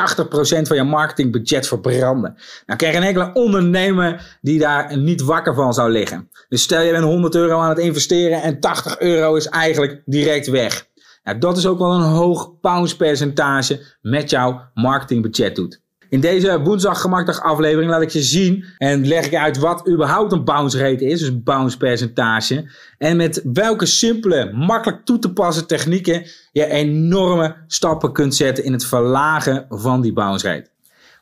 80% van je marketingbudget verbranden. Nou krijg een enkele ondernemer die daar niet wakker van zou liggen. Dus stel je bent 100 euro aan het investeren en 80 euro is eigenlijk direct weg. Nou, dat is ook wel een hoog bounce percentage met jouw marketingbudget doet. In deze woensdag gemakdag aflevering laat ik je zien en leg ik uit wat überhaupt een bounce rate is, dus een bounce percentage. En met welke simpele, makkelijk toe te passen technieken je enorme stappen kunt zetten in het verlagen van die bounce rate.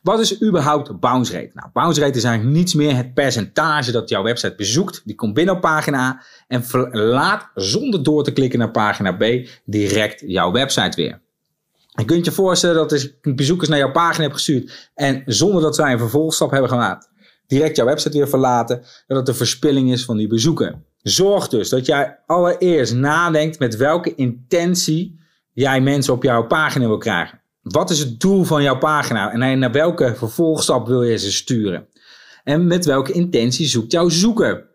Wat is überhaupt bounce rate? Nou, bounce rate is eigenlijk niets meer het percentage dat jouw website bezoekt. Die komt binnen op pagina A en verlaat zonder door te klikken naar pagina B direct jouw website weer. Je kunt je voorstellen dat ik bezoekers naar jouw pagina heb gestuurd en zonder dat zij een vervolgstap hebben gemaakt, direct jouw website weer verlaten, dat het een verspilling is van die bezoeker. Zorg dus dat jij allereerst nadenkt met welke intentie jij mensen op jouw pagina wil krijgen. Wat is het doel van jouw pagina en naar welke vervolgstap wil je ze sturen? En met welke intentie zoekt jouw zoeker?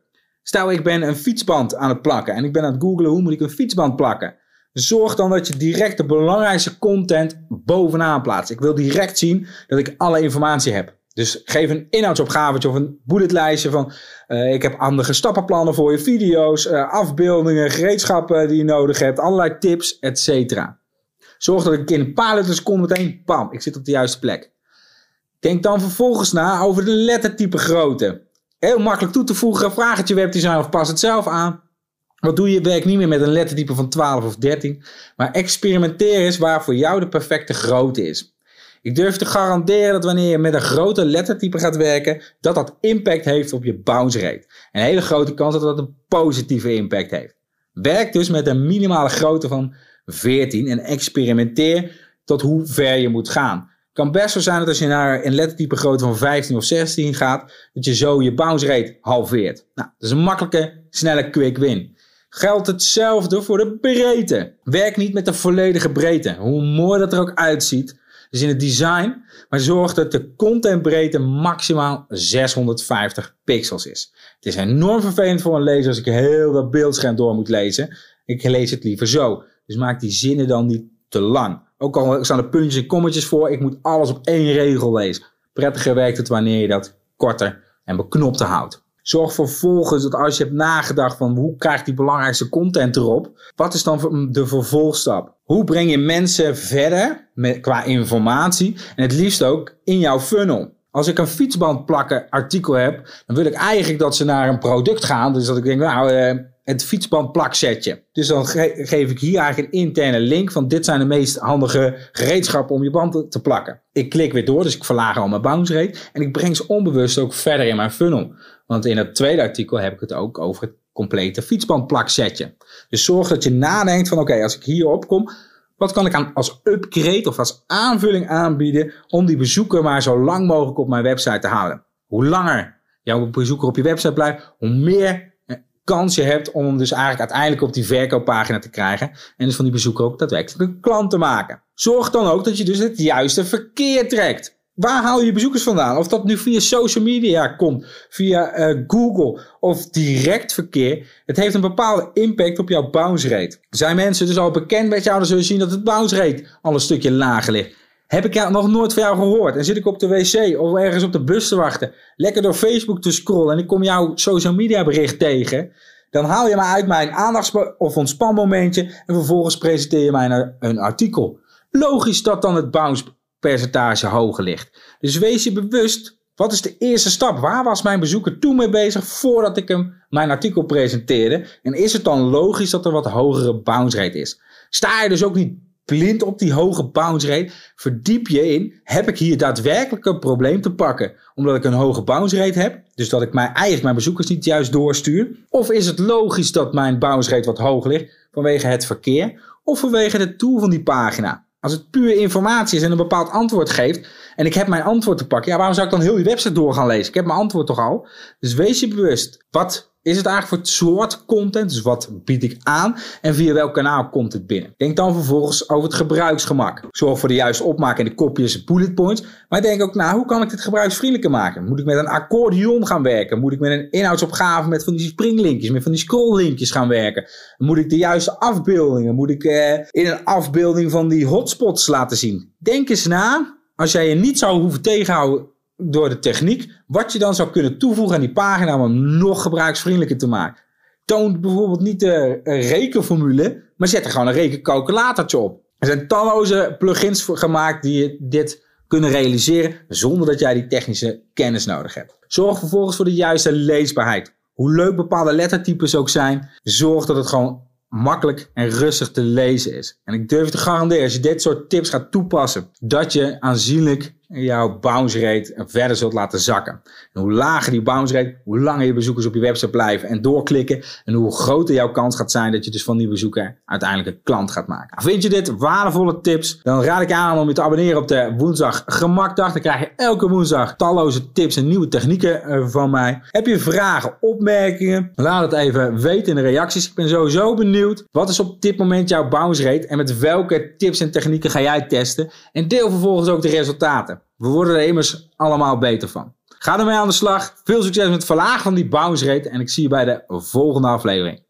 Stel, ik ben een fietsband aan het plakken en ik ben aan het googlen hoe moet ik een fietsband plakken. Zorg dan dat je direct de belangrijkste content bovenaan plaatst. Ik wil direct zien dat ik alle informatie heb. Dus geef een inhoudsopgave of een bulletlijstje van uh, ik heb andere stappenplannen voor je video's, uh, afbeeldingen, gereedschappen die je nodig hebt, allerlei tips, etc. Zorg dat ik in een paar seconden meteen, pam, ik zit op de juiste plek. Denk dan vervolgens na over de lettertype grootte. Heel makkelijk toe te voegen, vraag het je webdesign of pas het zelf aan. Wat doe je? Werk niet meer met een lettertype van 12 of 13, maar experimenteer eens waar voor jou de perfecte grootte is. Ik durf te garanderen dat wanneer je met een grote lettertype gaat werken, dat dat impact heeft op je bounce rate. Een hele grote kans dat dat een positieve impact heeft. Werk dus met een minimale grootte van 14 en experimenteer tot hoe ver je moet gaan. Het kan best zo zijn dat als je naar een lettertype grootte van 15 of 16 gaat, dat je zo je bounce rate halveert. Nou, dat is een makkelijke, snelle quick win geldt hetzelfde voor de breedte. Werk niet met de volledige breedte, hoe mooi dat er ook uitziet. Dus in het design, maar zorg dat de contentbreedte maximaal 650 pixels is. Het is enorm vervelend voor een lezer als ik heel dat beeldscherm door moet lezen. Ik lees het liever zo. Dus maak die zinnen dan niet te lang. Ook al staan er puntjes en kommetjes voor, ik moet alles op één regel lezen. Prettiger werkt het wanneer je dat korter en beknopter houdt. Zorg vervolgens dat als je hebt nagedacht van hoe krijg ik die belangrijkste content erop, wat is dan de vervolgstap? Hoe breng je mensen verder met, qua informatie en het liefst ook in jouw funnel? Als ik een fietsband plakken artikel heb, dan wil ik eigenlijk dat ze naar een product gaan. Dus dat ik denk, nou, uh, het fietsbandplaksetje. Dus dan geef ik hier eigenlijk een interne link van dit zijn de meest handige gereedschappen om je band te plakken. Ik klik weer door, dus ik verlaag al mijn bounce rate en ik breng ze onbewust ook verder in mijn funnel. Want in het tweede artikel heb ik het ook over het complete fietsbandplaksetje. Dus zorg dat je nadenkt van oké, als ik hierop kom, wat kan ik aan, als upgrade of als aanvulling aanbieden om die bezoeker maar zo lang mogelijk op mijn website te houden. Hoe langer jouw bezoeker op je website blijft, hoe meer kans je hebt om hem dus eigenlijk uiteindelijk op die verkooppagina te krijgen. En dus van die bezoeker ook daadwerkelijk een klant te maken. Zorg dan ook dat je dus het juiste verkeer trekt. Waar haal je bezoekers vandaan? Of dat nu via social media komt, via uh, Google of direct verkeer. Het heeft een bepaalde impact op jouw bounce rate. Zijn mensen dus al bekend met jou, dan zul je zien dat het bounce rate al een stukje lager ligt. Heb ik nog nooit van jou gehoord? En zit ik op de wc of ergens op de bus te wachten, lekker door Facebook te scrollen en ik kom jouw social media bericht tegen, dan haal je mij uit mijn aandachts- of ontspanmomentje en vervolgens presenteer je mij een artikel. Logisch dat dan het bounce percentage hoger ligt. Dus wees je bewust, wat is de eerste stap? Waar was mijn bezoeker toen mee bezig voordat ik hem mijn artikel presenteerde? En is het dan logisch dat er wat hogere bounce rate is? Sta je dus ook niet blind op die hoge bounce rate. Verdiep je in, heb ik hier daadwerkelijk een probleem te pakken omdat ik een hoge bounce rate heb? Dus dat ik mijn, eigenlijk mijn bezoekers niet juist doorstuur? Of is het logisch dat mijn bounce rate wat hoog ligt vanwege het verkeer of vanwege de tool van die pagina? Als het puur informatie is en een bepaald antwoord geeft en ik heb mijn antwoord te pakken, ja, waarom zou ik dan heel die website door gaan lezen? Ik heb mijn antwoord toch al. Dus wees je bewust. Wat is het eigenlijk voor soort content? Dus wat bied ik aan? En via welk kanaal komt het binnen? Denk dan vervolgens over het gebruiksgemak. Zorg voor de juiste opmaak en de kopjes en bullet points. Maar denk ook na, hoe kan ik dit gebruiksvriendelijker maken? Moet ik met een accordeon gaan werken? Moet ik met een inhoudsopgave met van die springlinkjes, met van die scrolllinkjes gaan werken? Moet ik de juiste afbeeldingen? Moet ik eh, in een afbeelding van die hotspots laten zien? Denk eens na als jij je niet zou hoeven tegenhouden door de techniek, wat je dan zou kunnen toevoegen aan die pagina om hem nog gebruiksvriendelijker te maken. Toon bijvoorbeeld niet de rekenformule, maar zet er gewoon een rekencalculatortje op. Er zijn talloze plugins gemaakt die dit kunnen realiseren zonder dat jij die technische kennis nodig hebt. Zorg vervolgens voor de juiste leesbaarheid. Hoe leuk bepaalde lettertypes ook zijn, zorg dat het gewoon makkelijk en rustig te lezen is. En ik durf te garanderen, als je dit soort tips gaat toepassen, dat je aanzienlijk jouw bounce rate verder zult laten zakken. En hoe lager die bounce rate, hoe langer je bezoekers op je website blijven en doorklikken. En hoe groter jouw kans gaat zijn dat je dus van die bezoeker uiteindelijk een klant gaat maken. Vind je dit waardevolle tips? Dan raad ik aan om je te abonneren op de woensdag gemakdag. Dan krijg je elke woensdag talloze tips en nieuwe technieken eh, van mij. Heb je vragen, opmerkingen? Laat het even weten in de reacties. Ik ben sowieso benieuwd. Wat is op dit moment jouw bounce rate? En met welke tips en technieken ga jij testen? En deel vervolgens ook de resultaten. We worden er immers allemaal beter van. Ga ermee aan de slag. Veel succes met het verlagen van die bounce rate. En ik zie je bij de volgende aflevering.